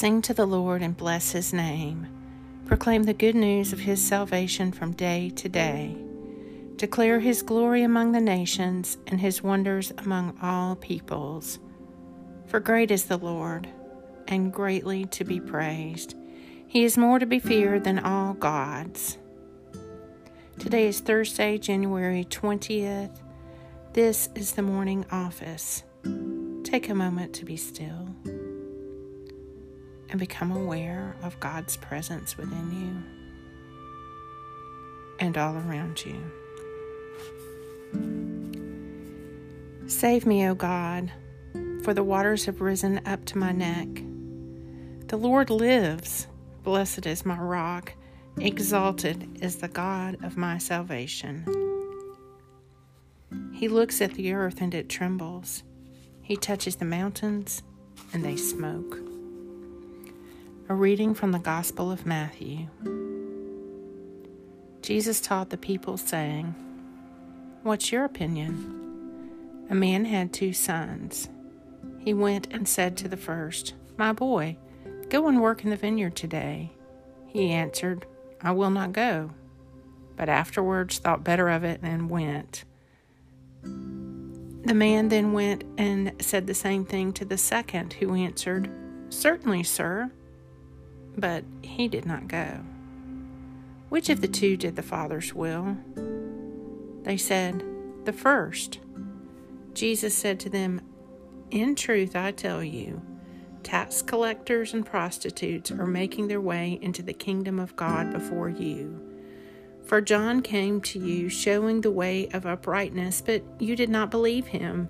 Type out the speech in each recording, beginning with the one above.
Sing to the Lord and bless his name. Proclaim the good news of his salvation from day to day. Declare his glory among the nations and his wonders among all peoples. For great is the Lord, and greatly to be praised. He is more to be feared than all gods. Today is Thursday, January 20th. This is the morning office. Take a moment to be still and become aware of God's presence within you and all around you. Save me, O God, for the waters have risen up to my neck. The Lord lives. Blessed is my rock. Exalted is the God of my salvation. He looks at the earth and it trembles. He touches the mountains and they smoke. A reading from the Gospel of Matthew. Jesus taught the people, saying, What's your opinion? A man had two sons. He went and said to the first, My boy, go and work in the vineyard today. He answered, I will not go, but afterwards thought better of it and went. The man then went and said the same thing to the second, who answered, Certainly, sir but he did not go. Which of the two did the Father's will? They said, The first. Jesus said to them, In truth, I tell you, tax collectors and prostitutes are making their way into the kingdom of God before you. For John came to you showing the way of uprightness, but you did not believe him,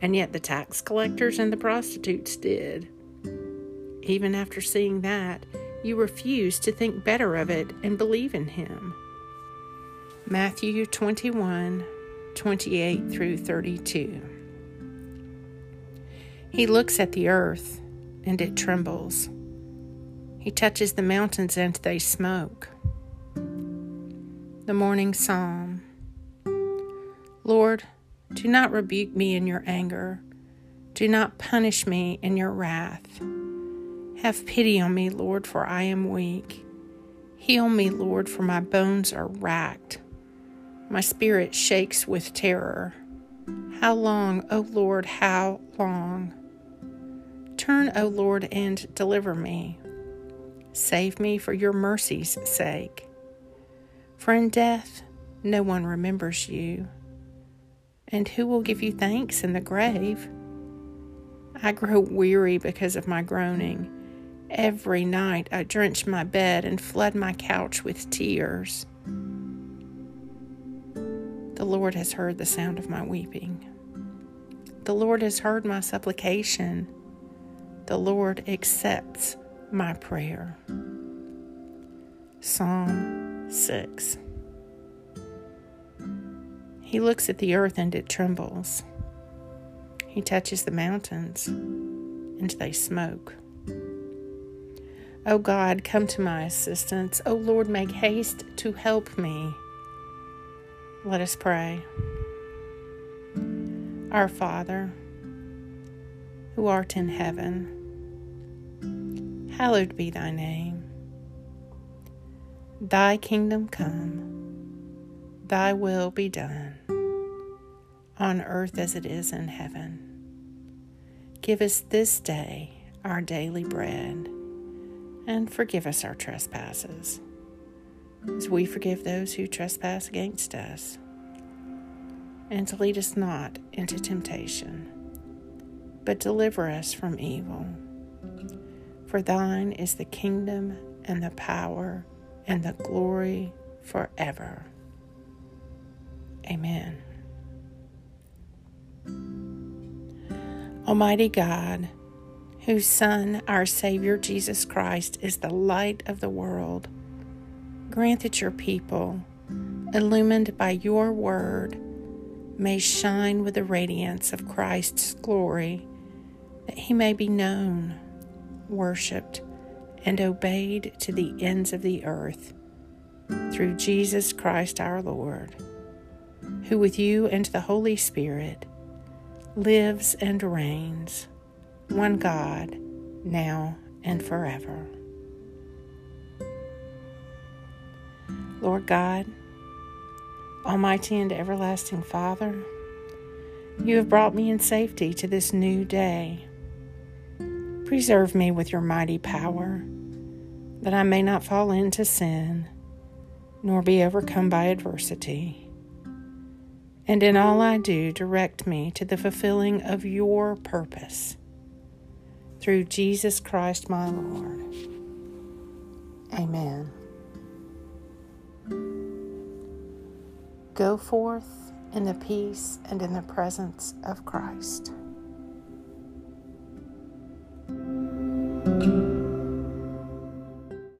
and yet the tax collectors and the prostitutes did. Even after seeing that, you refuse to think better of it and believe in him. Matthew 21 28 through 32. He looks at the earth and it trembles. He touches the mountains and they smoke. The Morning Psalm Lord, do not rebuke me in your anger. Do not punish me in your wrath. Have pity on me, Lord, for I am weak. Heal me, Lord, for my bones are racked. My spirit shakes with terror. How long, O Lord, how long? Turn, O Lord, and deliver me. Save me for your mercy's sake. For in death no one remembers you. And who will give you thanks in the grave? I grow weary because of my groaning. Every night I drench my bed and flood my couch with tears. The Lord has heard the sound of my weeping. The Lord has heard my supplication. The Lord accepts my prayer. Psalm 6 He looks at the earth and it trembles. He touches the mountains and they smoke. O God, come to my assistance. O Lord, make haste to help me. Let us pray. Our Father, who art in heaven, hallowed be thy name. Thy kingdom come, thy will be done, on earth as it is in heaven. Give us this day our daily bread and forgive us our trespasses, as we forgive those who trespass against us. And to lead us not into temptation, but deliver us from evil. For thine is the kingdom and the power and the glory forever. Amen. Almighty God, whose Son, our Savior Jesus Christ, is the light of the world, grant that your people, illumined by your word, may shine with the radiance of Christ's glory, that he may be known, worshiped, and obeyed to the ends of the earth, through Jesus Christ our Lord, who with you and the Holy Spirit lives and reigns one God, now and forever. Lord God, Almighty and everlasting Father, you have brought me in safety to this new day. Preserve me with your mighty power, that I may not fall into sin, nor be overcome by adversity. And in all I do, direct me to the fulfilling of your purpose. Through Jesus Christ my Lord. Amen. Go forth in the peace and in the presence of Christ.